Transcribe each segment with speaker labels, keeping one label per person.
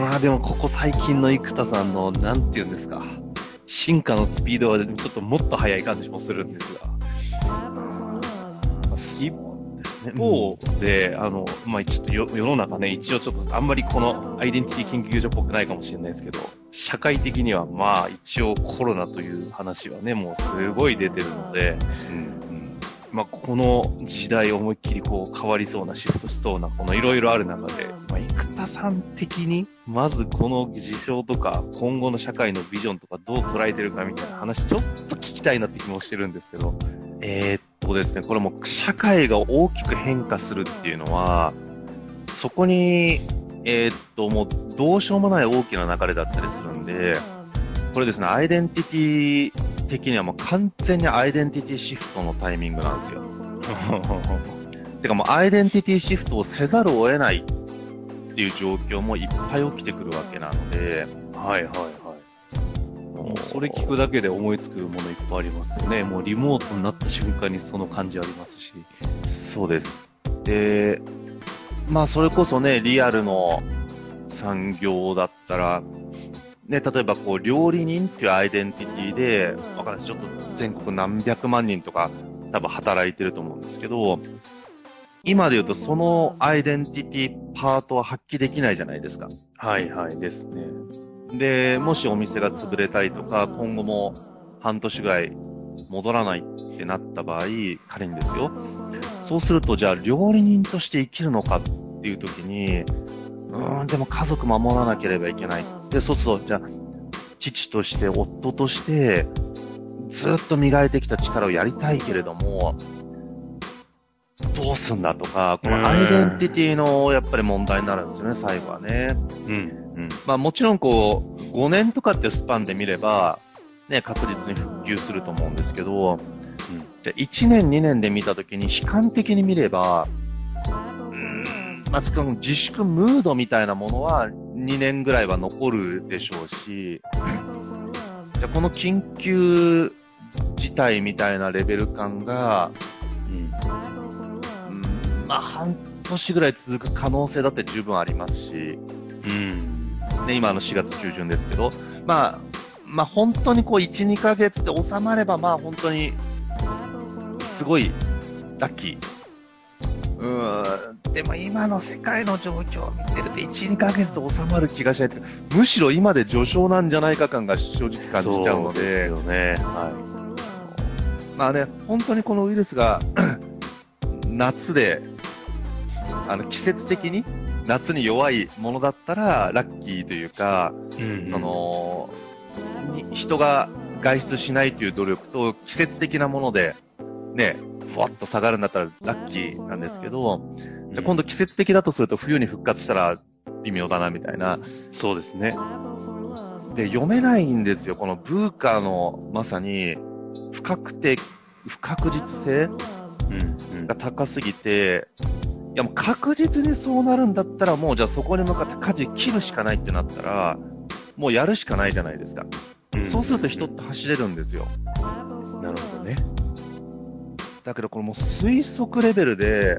Speaker 1: まあでもここ最近の生田さんの、なんて言うんですか、進化のスピードはちょっともっと速い感じもするんですが、一方で、あの、まあちょっとよ世の中ね、一応ちょっとあんまりこのアイデンティティ研究所っぽくないかもしれないですけど、社会的にはまあ一応コロナという話はね、もうすごい出てるので、うんまあ、この時代思いっきりこう変わりそうな、シフトしそうな、このいろいろある中で、まあ、さん的に、まずこの事象とか、今後の社会のビジョンとかどう捉えてるかみたいな話、ちょっと聞きたいなって気もしてるんですけど、えー、っとですね、これもう社会が大きく変化するっていうのは、そこに、えー、っと、もうどうしようもない大きな流れだったりするんで、これですね、アイデンティティ的にはもう完全にアイデンティティシフトのタイミングなんですよ。てかもうアイデンティティシフトをせざるを得ないっていう状況もいっぱい起きてくるわけなので、
Speaker 2: はいはいはい。もうそれ聞くだけで思いつくものいっぱいありますよね。もうリモートになった瞬間にその感じありますし。
Speaker 1: そうです。で、まあそれこそね、リアルの産業だったら、ね、例えばこう料理人っていうアイデンティティで、わかんないです。ちょっと全国何百万人とか多分働いてると思うんですけど、今で言うとそのアイデンティティパートは発揮できないじゃないですか。
Speaker 2: はいはいですね。
Speaker 1: で、もしお店が潰れたりとか、今後も半年ぐらい戻らないってなった場合、仮にですよ。そうすると、じゃあ料理人として生きるのかっていう時に、うーん、でも家族守らなければいけない。で、そうすると、じゃあ、父として、夫として、ずっと磨いてきた力をやりたいけれども、どうすんだとか、このアイデンティティのやっぱり問題になるんですよね、最後はね。
Speaker 2: うん。うん。
Speaker 1: まあもちろんこう、5年とかってスパンで見れば、ね、確実に復旧すると思うんですけど、じゃあ1年2年で見たときに悲観的に見れば、うーん、まあ、つかも自粛ムードみたいなものは2年ぐらいは残るでしょうし、じゃあこの緊急事態みたいなレベル感が、
Speaker 2: うん。
Speaker 1: うん、まあ半年ぐらい続く可能性だって十分ありますし、
Speaker 2: うん。
Speaker 1: ね、今の4月中旬ですけど、まあ、まあ本当にこう1、2ヶ月で収まれば、まあ本当に、すごい、ラッキー。うーん、でも今の世界の状況を見てると1、2ヶ月で収まる気がしないむしろ今で序章なんじゃないか感が正直感じちゃうので、
Speaker 2: そうですよね。は
Speaker 1: まあね、本当にこのウイルスが 夏で、あの季節的に夏に弱いものだったらラッキーというか、
Speaker 2: い。うん
Speaker 1: そ、の、に人が外出しないという努力と季節的なもので、ね、ふわっと下がるんだったらラッキーなんですけど、じゃあ今度季節的だとすると冬に復活したら微妙だなみたいな。
Speaker 2: そうですね。
Speaker 1: で、読めないんですよ。このブーカーのまさに不確定、不確実性が高すぎて、いやもう確実にそうなるんだったらもうじゃあそこに向かって舵切るしかないってなったら、もうやるしかないじゃないですか。
Speaker 2: うん
Speaker 1: そうすると人って走れるんですよ。
Speaker 2: なるほどね。
Speaker 1: だけどこれもう推測レベルで、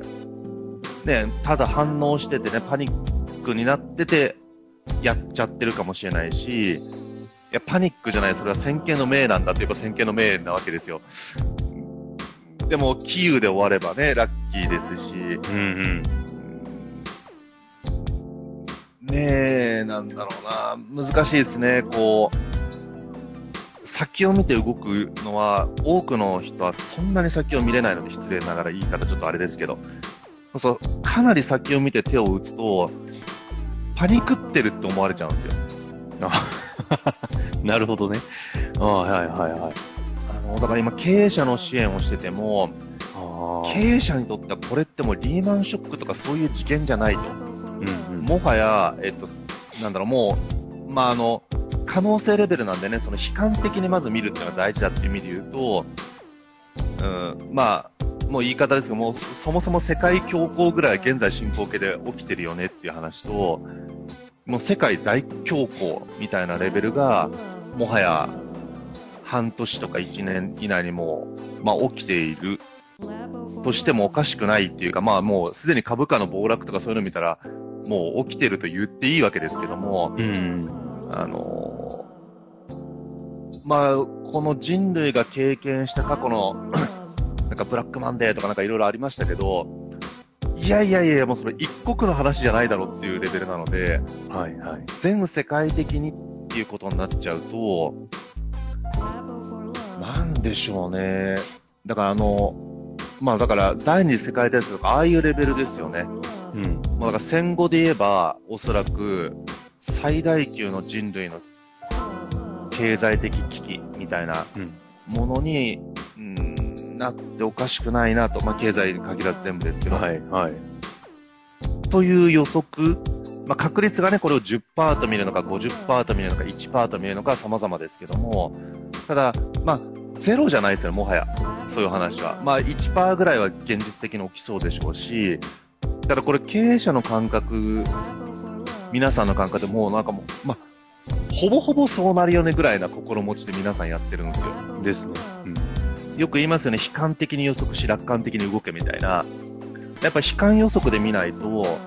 Speaker 1: ね、ただ反応しててね、パニックになってて、やっちゃってるかもしれないし、いや、パニックじゃない、それは先見の明なんだといえば先見の明なわけですよ。でも、キーウで終わればね、ラッキーですし、
Speaker 2: うんうん。
Speaker 1: ねえ、なんだろうな、難しいですね、こう、先を見て動くのは、多くの人はそんなに先を見れないので、失礼ながら言い方ちょっとあれですけど、そう、かなり先を見て手を打つと、パニクってるって思われちゃうんですよ。
Speaker 2: あ なるほどね。ああはいはいはい。
Speaker 1: あの、だから今経営者の支援をしてても。経営者にとってはこれってもうリーマンショックとかそういう事件じゃないと。
Speaker 2: うんうん。
Speaker 1: もはや、えっと、なんだろう、もう、まあ、あの、可能性レベルなんでね、その悲観的にまず見るっていうのが大事だっていう意味で言うと、うん、まあ、もう言い方ですけど、もうそもそも世界恐慌ぐらい現在進行形で起きてるよねっていう話と、もう世界大恐慌みたいなレベルが、もはや半年とか1年以内にもう、まあ起きているとしてもおかしくないっていうか、まあもうすでに株価の暴落とかそういうの見たら、もう起きてると言っていいわけですけども、
Speaker 2: うん。
Speaker 1: あのまあ、この人類が経験した過去の、なんかブラックマンデーとかなんかいろいろありましたけど、いやいやいや、もうそれ一国の話じゃないだろうっていうレベルなので、
Speaker 2: はいはい。
Speaker 1: 全世界的にっていうことになっちゃうと、でしょうね。だからあの、まあだから第二次世界大戦とかああいうレベルですよね。
Speaker 2: うん。
Speaker 1: まあだから戦後で言えば、おそらく最大級の人類の経済的危機みたいな
Speaker 2: うん。
Speaker 1: ものに、うん、なっておかしくないなと、まあ経済に限らず全部ですけど、
Speaker 2: はいはい。
Speaker 1: という予測、まあ確率がね、これを10%と見るのか50%と見るのか1%と見るのか様々ですけども、ただ、まあ、ゼロじゃないですよ、もはや。そういう話は。まあ1%ぐらいは現実的に起きそうでしょうし、ただこれ経営者の感覚、皆さんの感覚でもうなんかもう、まあ、ほぼほぼそうなるよねぐらいな心持ちで皆さんやってるんですよ。
Speaker 2: ですね。うん。
Speaker 1: よく言いますよね、悲観的に予測し楽観的に動けみたいな。やっぱ悲観予測で見ないと、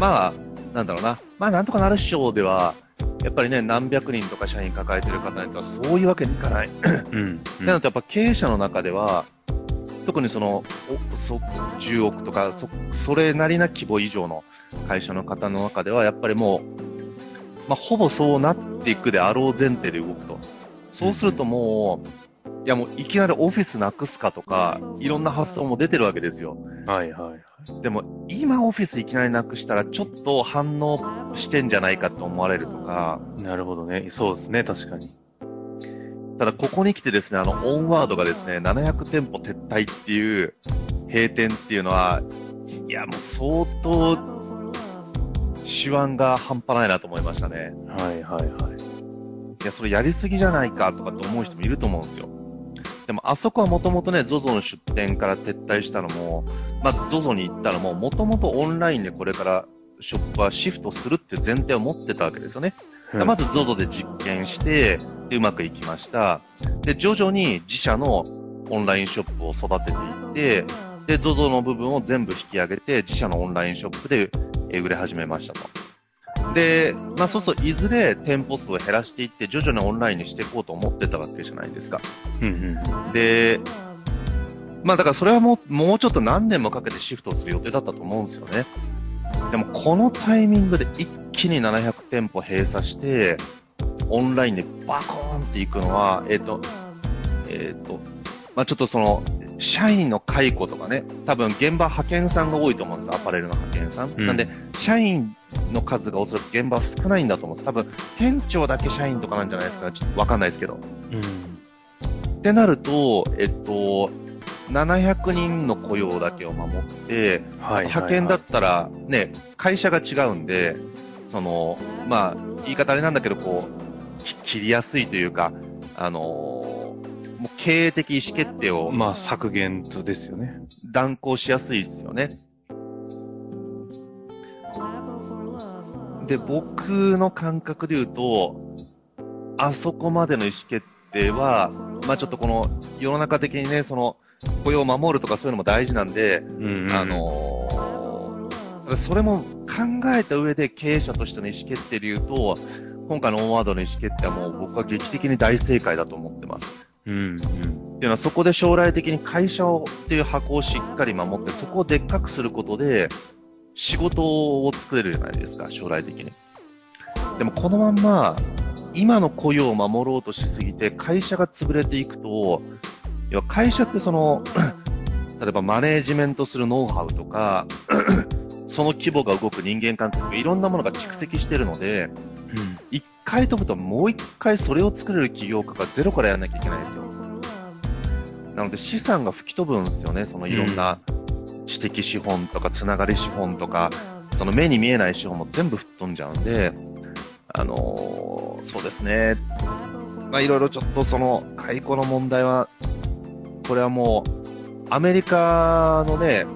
Speaker 1: まあ、なんだろうな、まあなんとかなるっしょでは、やっぱりね、何百人とか社員抱えてる方にはそういうわけにいかない。
Speaker 2: うん。
Speaker 1: って なるとやっぱ経営者の中では、特にその、おそ10億とかそ、それなりな規模以上の会社の方の中では、やっぱりもう、まあ、ほぼそうなっていくであろう前提で動くと。そうするともう、いやもういきなりオフィスなくすかとか、いろんな発想も出てるわけですよ。
Speaker 2: はいはい。
Speaker 1: でも、今オフィスいきなりなくしたら、ちょっと反応してんじゃないかと思われるとか、
Speaker 2: なるほどね。そうですね、確かに。
Speaker 1: ただここに来てですね、あの、オンワードがですね、700店舗撤退っていう、閉店っていうのは、いや、もう相当、手腕が半端ないなと思いましたね。
Speaker 2: はいはいはい。
Speaker 1: いや、それやりすぎじゃないかとかって思う人もいると思うんですよ。でも、あそこはもともとね、ZOZO の出店から撤退したのも、まず ZOZO に行ったのも、もともとオンラインでこれからショップはシフトするって前提を持ってたわけですよね。まず ZOZO で実験して、でうまくいきました。で、徐々に自社のオンラインショップを育てていって、で、ZOZO の部分を全部引き上げて、自社のオンラインショップでえー売れ始めましたと。で、まあそうすると、いずれ店舗数を減らしていって、徐々にオンラインにしていこうと思ってたわけじゃないですか。
Speaker 2: うんうん。
Speaker 1: で、まあだからそれはもう、もうちょっと何年もかけてシフトする予定だったと思うんですよね。でもこのタイミングで一気に700店舗閉鎖して、オンラインでバコーンっていくのは、えっ、と、えっ、と、まあちょっとその、社員の解雇とかね、多分現場派遣さんが多いと思うんです、アパレルの派遣さん。
Speaker 2: うん
Speaker 1: なんで、社員の数がおそらく現場は少ないんだと思うんです。多分、店長だけ社員とかなんじゃないですかね、ちょっとわかんないですけど。
Speaker 2: うん。
Speaker 1: ってなると、えっと、700人の雇用だけを守って、
Speaker 2: はい。
Speaker 1: 派遣だったら、ね、会社が違うんで、その、まあ、言い方あれなんだけど、こう、き切りやすいというか、あのーもう経営的意思決定を
Speaker 2: まあ、削減とですよね。
Speaker 1: 断行しやすいですよね。で、僕の感覚で言うと、あそこまでの意思決定は、まあちょっとこの世の中的にね、その雇用を守るとかそういうのも大事なんで、
Speaker 2: うん、うん。
Speaker 1: あ、のーそれも考えた上で経営者としての意思決定で言うと、今回のオンワードの意思決定はもう僕は劇的に大正解だと思ってます。
Speaker 2: うん、
Speaker 1: っていうのはそこで将来的に会社をっていう箱をしっかり守って、そこをでっかくすることで、仕事を作れるじゃないですか、将来的に。でもこのまんま、今の雇用を守ろうとしすぎて、会社が潰れていくと、要は会社ってその、例えばマネージメントするノウハウとか、その規模が動く人間関係とかいろんなものが蓄積してるので、一回飛ぶともう一回それを作れる起業家がゼロからやらなきゃいけないんですよ。なので資産が吹き飛ぶんですよね、そのいろんな知的資本とかつながり資本とか、その目に見えない資本も全部吹っ飛んじゃうんで、あのーそうですね。まあいろいろちょっとその解雇の問題は、これはもう、アメリカのね、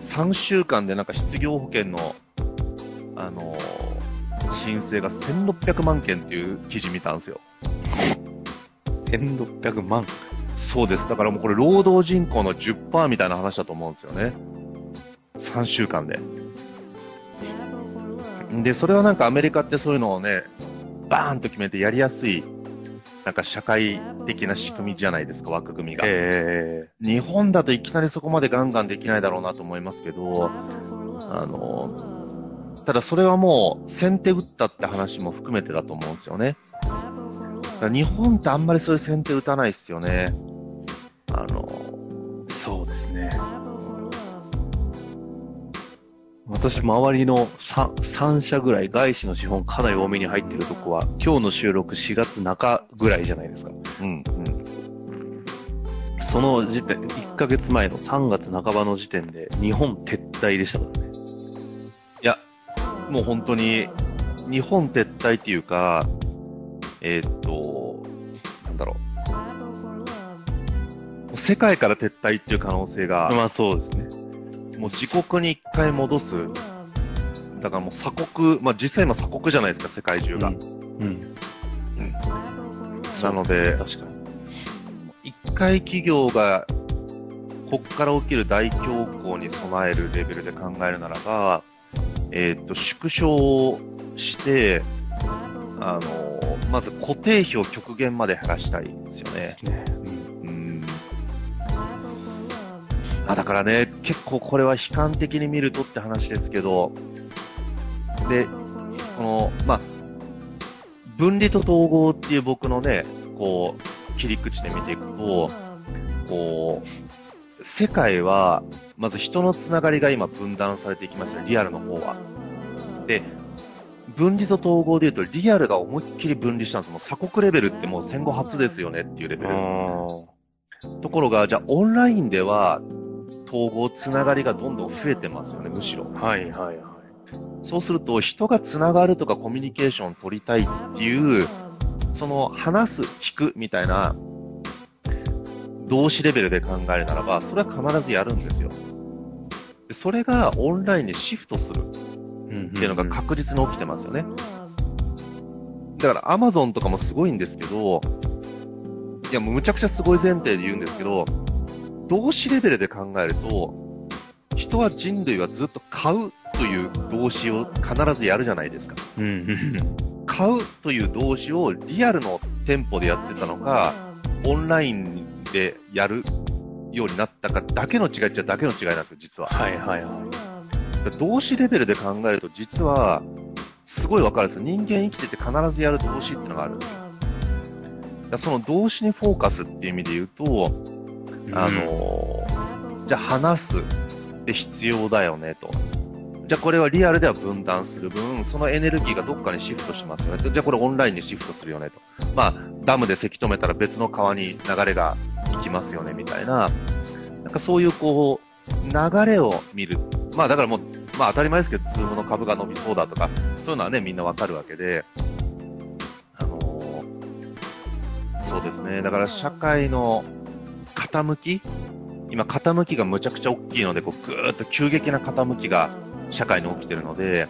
Speaker 1: 3週間でなんか失業保険の、あのー申請が1600万件っていう記事見たんですよ。
Speaker 2: 1600万。
Speaker 1: そうです。だからもうこれ労働人口の10%みたいな話だと思うんですよね。3週間で。で、それはなんかアメリカってそういうのをね、バーンと決めてやりやすい、なんか社会的な仕組みじゃないですか、枠組みが。
Speaker 2: え
Speaker 1: 日本だといきなりそこまでガンガンできないだろうなと思いますけど、あの、ただそれはもう先手打ったって話も含めてだと思うんですよね。だ日本ってあんまりそういう先手打たないですよね。あの、
Speaker 2: ー、そうですね。私、周りの 3, 3社ぐらい外資の資本かなり多めに入ってるとこは、今日の収録4月中ぐらいじゃないですか。
Speaker 1: うん、うん。
Speaker 2: その時点、1ヶ月前の3月半ばの時点で、日本撤退でしたからね。
Speaker 1: もう本当に、日本撤退っていうか、えーっと、なんだろう。世界から撤退っていう可能性が、
Speaker 2: まあそうですね。
Speaker 1: もう自国に一回戻す。だからもう鎖国、まあ実際今鎖国じゃないですか、世界中が。
Speaker 2: うん。
Speaker 1: なので、
Speaker 2: 確かに。
Speaker 1: 一回企業が、こっから起きる大恐慌に備えるレベルで考えるならば、えーっと、縮小して、あの、まず固定費を極限まで減らしたいんですよね。
Speaker 2: ね
Speaker 1: うん。あ、だからね、結構これは悲観的に見るとって話ですけど、で、この、まあ、分離と統合っていう僕のね、こう、切り口で見ていくと、こう、世界は、まず人のつながりが今分断されていきましたね、リアルの方は。で、分離と統合で言うと、リアルが思いっきり分離したんです。もう鎖国レベルってもう戦後初ですよねっていうレベル。
Speaker 2: あ
Speaker 1: ところが、じゃあオンラインでは、統合、つながりがどんどん増えてますよね、むしろ。
Speaker 2: あ。はいはいはい。
Speaker 1: そうすると、人がつながるとかコミュニケーションを取りたいっていう、その話す、聞くみたいな、動詞レベルで考えるならば、それは必ずやるんですよ。でそれがオンラインにシフトする
Speaker 2: うん
Speaker 1: っていうのが確実に起きてますよね。だからアマゾンとかもすごいんですけど、いやもうむちゃくちゃすごい前提で言うんですけど、動詞レベルで考えると、人は人類はずっと買うという動詞を必ずやるじゃないですか。買うという動詞をリアルの店舗でやってたのか、オンラインでやるようになったかだけの違いっちゃだけの違いなんですよ、実は。
Speaker 2: はいはいはい。
Speaker 1: 動詞レベルで考えると、実は、すごいわかるんですよ。人間生きてて必ずやる動詞っていうのがあるんですよ。だその動詞にフォーカスっていう意味で言うと、あのーじゃあ話すって必要だよねと。じゃあこれはリアルでは分断する分、そのエネルギーがどっかにシフトしますよねと。じゃあこれオンラインにシフトするよねと。まあ、ダムでせき止めたら別の川に流れがますよねみたいな、なんかそういうこう、流れを見る。まあだからもう、まあ当たり前ですけど、ズームの株が伸びそうだとか、そういうのはね、みんなわかるわけで、あのーそうですね。だから社会の傾き今、傾きがむちゃくちゃ大きいので、こう、ぐーっと急激な傾きが社会に起きてるので、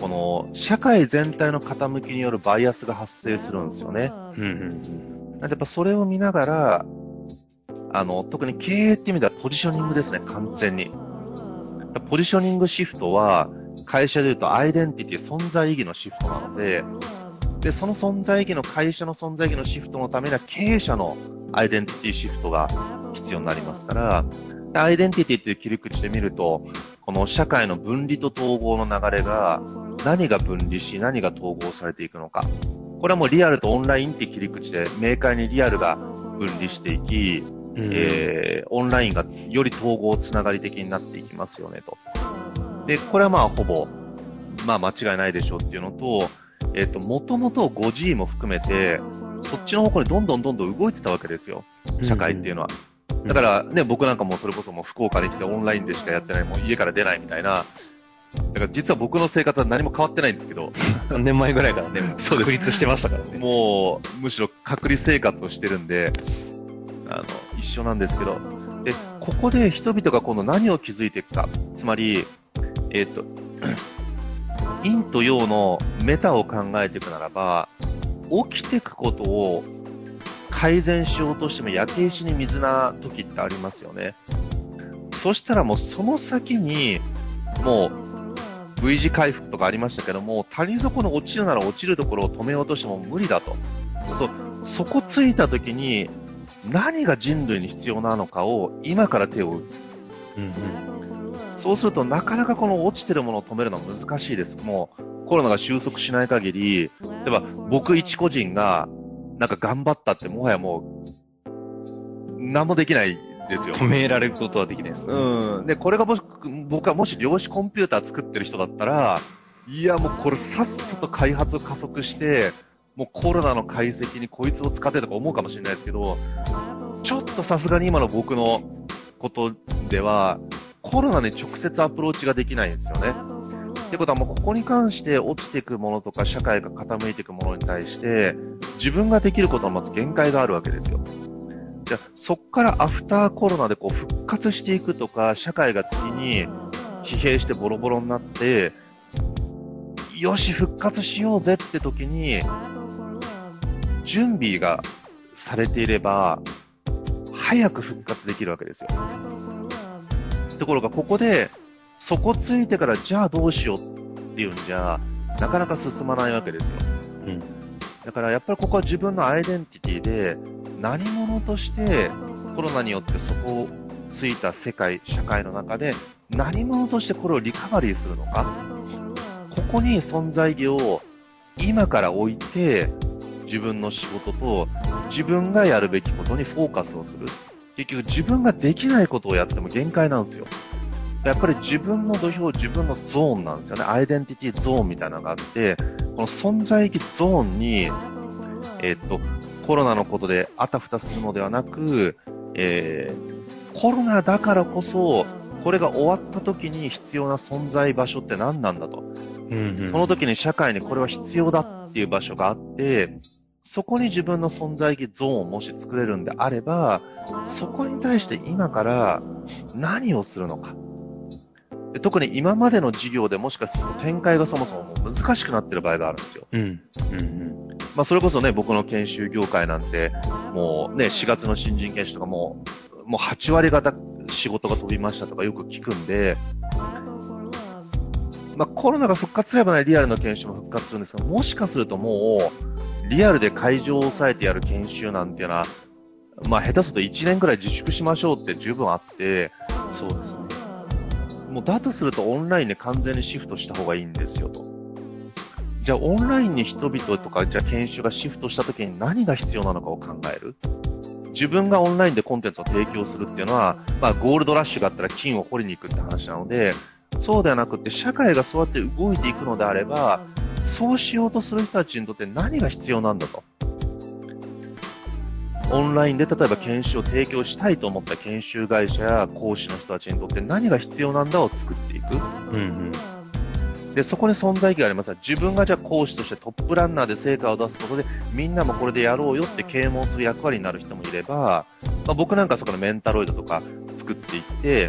Speaker 1: この、社会全体の傾きによるバイアスが発生するんですよね。
Speaker 2: うんうん
Speaker 1: なんでやっぱそれを見ながら、あの、特に経営って意味ではポジショニングですね、完全に。ポジショニングシフトは、会社で言うとアイデンティティ、存在意義のシフトなので、で、その存在意義の会社の存在意義のシフトのためには経営者のアイデンティティシフトが必要になりますから、アイデンティティっていう切り口で見ると、この社会の分離と統合の流れが、何が分離し、何が統合されていくのか。これはもうリアルとオンラインって切り口で、明快にリアルが分離していき、
Speaker 2: うん
Speaker 1: えーオンラインがより統合つながり的になっていきますよねと。で、これはまあほぼ、まあ間違いないでしょうっていうのと、えっ、と、もともと 5G も含めて、そっちの方向にどんどんどんどん動いてたわけですよ。社会っていうのは。だからね、僕なんかもそれこそもう福岡に来てオンラインでしかやってない、もう家から出ないみたいな。だから実は僕の生活は何も変わってないんですけど、
Speaker 2: 3年前ぐらいからね、
Speaker 1: そう
Speaker 2: 立してましたからね。
Speaker 1: もう、むしろ隔離生活をしてるんで、あの、一緒なんですけど、で、ここで人々が今度何を気づいていくか。つまり、えっ、と、陰と陽のメタを考えていくならば、起きていくことを改善しようとしても焼け石に水な時ってありますよね。そしたらもうその先に、もう V 字回復とかありましたけども、谷底に落ちるなら落ちるところを止めようとしても無理だと。そ、そこついた時に何が人類に必要なのかを今から手を打つ。
Speaker 2: うんうん
Speaker 1: そうするとなかなかこの落ちてるものを止めるのは難しいです。もうコロナが収束しない限り、例えば僕一個人がなんか頑張ったってもはやもう何もできないですよ。
Speaker 2: 止められることはできないです。
Speaker 1: うん。で、これが僕、僕はもし量子コンピューター作ってる人だったら、いやもうこれさっさと開発加速して、もうコロナの解析にこいつを使ってとか思うかもしれないですけど、ちょっとさすがに今の僕のことでは、コロナに直接アプローチができないんですよね。ってことはもうここに関して落ちていくものとか社会が傾いていくものに対して、自分ができることはまず限界があるわけですよ。じゃあそっからアフターコロナでこう復活していくとか、社会が次に疲弊してボロボロになって、よし、復活しようぜって時に、準備がされていれば、早く復活できるわけですよ。ところが、ここで、底ついてから、じゃあどうしようっていうんじゃ、なかなか進まないわけですよ。
Speaker 2: うん
Speaker 1: だから、やっぱりここは自分のアイデンティティで、何者として、コロナによって底をついた世界、社会の中で、何者としてこれをリカバリーするのか。ここに存在意義を今から置いて、自分の仕事と自分がやるべきことにフォーカスをする。結局自分ができないことをやっても限界なんですよ。やっぱり自分の土俵、自分のゾーンなんですよね。アイデンティティゾーンみたいなのがあって、この存在意義ゾーンに、えっと、コロナのことであたふたするのではなく、えー、コロナだからこそ、これが終わった時に必要な存在場所って何なんだと。
Speaker 2: うんうん
Speaker 1: その時に社会にこれは必要だっていう場所があって、そこに自分の存在意義ゾーンをもし作れるんであれば、そこに対して今から何をするのか。で特に今までの授業でもしかすると展開がそもそも難しくなってる場合があるんですよ。
Speaker 2: うん。うん
Speaker 1: まあそれこそね、僕の研修業界なんて、もうね、4月の新人研修とかもう、もう8割方仕事が飛びましたとかよく聞くんで、まあ、コロナが復活すればね、リアルの研修も復活するんですが、もしかするともう、リアルで会場を抑えてやる研修なんていうのは、まあ、下手すると1年くらい自粛しましょうって十分あって、そうですね。もうだとするとオンラインで完全にシフトした方がいいんですよと。じゃあオンラインに人々とか、じゃあ研修がシフトした時に何が必要なのかを考える。自分がオンラインでコンテンツを提供するっていうのは、まあゴールドラッシュがあったら金を掘りに行くって話なので、そうではなくて、社会がそうやって動いていくのであれば、そうしようとする人たちにとって何が必要なんだと。オンラインで例えば研修を提供したいと思った研修会社や講師の人たちにとって何が必要なんだを作っていく。
Speaker 2: うん。うん
Speaker 1: で、そこに存在意義がありますが、自分がじゃあ講師としてトップランナーで成果を出すことで、みんなもこれでやろうよって啓蒙する役割になる人もいれば、まあ、僕なんかそこのメンタロイドとか作っていって、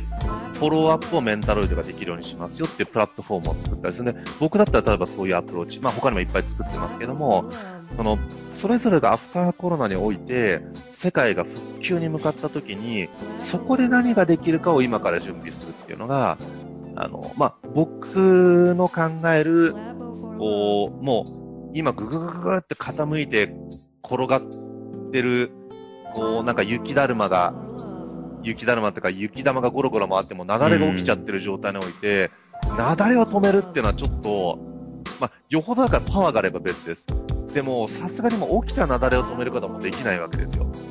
Speaker 1: フォローアップをメンタロイドができるようにしますよっていうプラットフォームを作ったりするんで、僕だったら例えばそういうアプローチ、まあ他にもいっぱい作ってますけども、その、それぞれがアフターコロナにおいて、世界が復旧に向かった時に、そこで何ができるかを今から準備するっていうのが、あの、まあ、僕の考える、こう、もう、今ぐぐぐぐぐって傾いて転がってる、こう、なんか雪だるまが、雪だるまっていうか雪玉がゴロゴロ回っても雪崩が起きちゃってる状態において、雪崩を止めるっていうのはちょっと、まあ、よほどだからパワーがあれば別です。でも、さすがにもう起きた雪崩を止めることもできないわけですよ。だか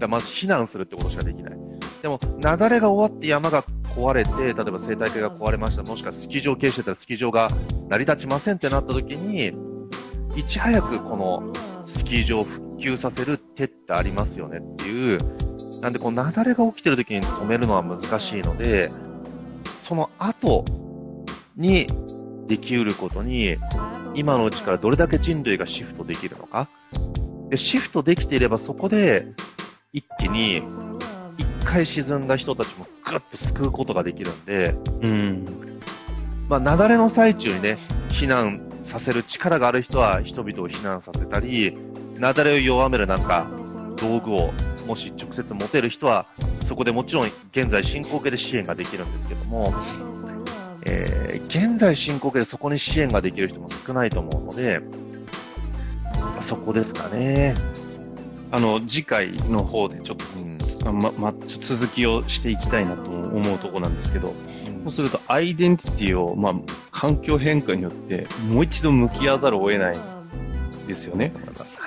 Speaker 1: らまず避難するってことしかできない。でも、雪崩が終わって山が壊れて、例えば生態系が壊れました、もしくはスキー場を経営してたらスキー場が成り立ちませんってなった時に、いち早くこのスキー場を復旧させる手ってありますよねっていう、なんでこの雪崩が起きてる時に止めるのは難しいので、その後にできうることに、今のうちからどれだけ人類がシフトできるのか。で、シフトできていればそこで一気に一回沈んだ人たちもぐっと救うことができるんで、
Speaker 2: うん。
Speaker 1: まあ、雪崩の最中にね、避難させる力がある人は人々を避難させたり、雪崩を弱めるなんか道具をもし直接持てる人は、そこでもちろん現在進行形で支援ができるんですけども、えー、現在進行形でそこに支援ができる人も少ないと思うので、まあそこですかね。
Speaker 2: あの、次回の方でちょっと、
Speaker 1: うん。
Speaker 2: あま、ま、続きをしていきたいなと思うとこなんですけど、そうするとアイデンティティを、まあ、環境変化によってもう一度向き合わざるを得ないんですよね。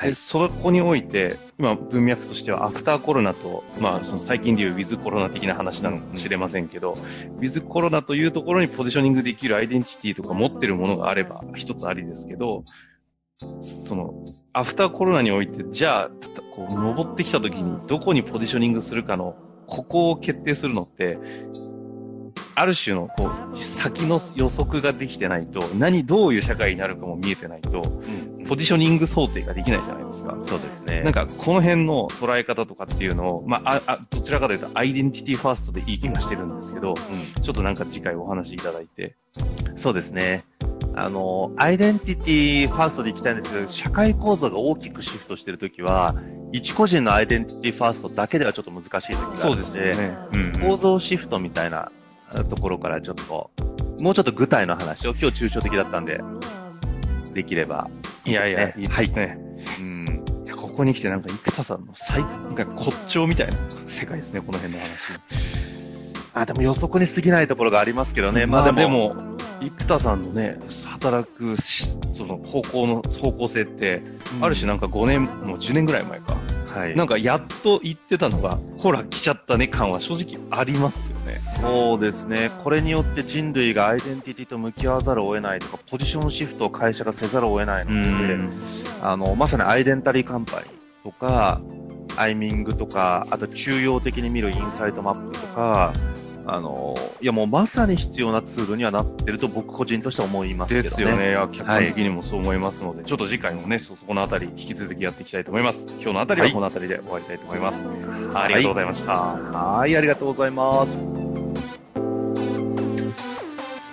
Speaker 2: で、そこにおいて、今文脈としてはアフターコロナと、まあ、その最近でいうウィズコロナ的な話なのかもしれませんけど、ウィズコロナというところにポジショニングできるアイデンティティとか持ってるものがあれば一つありですけど、その、アフターコロナにおいて、じゃあ、たこう、登ってきた時にどこにポジショニングするかの、ここを決定するのって、ある種の、こう、先の予測ができてないと、何、どういう社会になるかも見えてないと、ポジショニング想定ができないじゃないですか。
Speaker 1: そうですね。
Speaker 2: なんか、この辺の捉え方とかっていうのを、まあ、あ、あどちらかというと、アイデンティティファーストでいい気がしてるんですけど、
Speaker 1: うん
Speaker 2: ちょっとなんか次回お話しいただいて。
Speaker 1: そうですね。あの、アイデンティティファーストでいきたいんですけど、社会構造が大きくシフトしてるときは、一個人のアイデンティティファーストだけではちょっと難しい時があ
Speaker 2: そうで
Speaker 1: るので、
Speaker 2: すよね。うん。
Speaker 1: 構造シフトみたいなところからちょっと、もうちょっと具体の話を、今日抽象的だったんで、できれば
Speaker 2: いやいや、いいですね。
Speaker 1: うん。
Speaker 2: いやここに来てなんか、生田さんの最、なんか骨頂みたいな世界ですね、この辺の話。
Speaker 1: あ、でも予測に過ぎないところがありますけどね。
Speaker 2: まあで
Speaker 1: まあでも、
Speaker 2: も、生田さんのね、働くし、その方向の、方向性って、ある種なんか5年、もう10年ぐらい前か。
Speaker 1: はい。
Speaker 2: なんかやっと言ってたのが、ほら来ちゃったね感は正直ありますよね。
Speaker 1: そうですね。これによって人類がアイデンティティと向き合わざるを得ないとか、ポジションシフトを会社がせざるを得ないので、あの、まさにアイデンタリーカンパニーとか、アイミングとか、あと中央的に見るインサイトマップとか、あの、いやもうまさに必要なツールにはなってると僕個人としては思いますけどね。
Speaker 2: ですよね。いや客観的にもそう思いますので、ちょっと次回もね、そ、そこのあたり引き続きやっていきたいと思います。今日のあたりはこのあたりで終わりたいと思います。ありがとうございました。
Speaker 1: はい、ありがとうございます。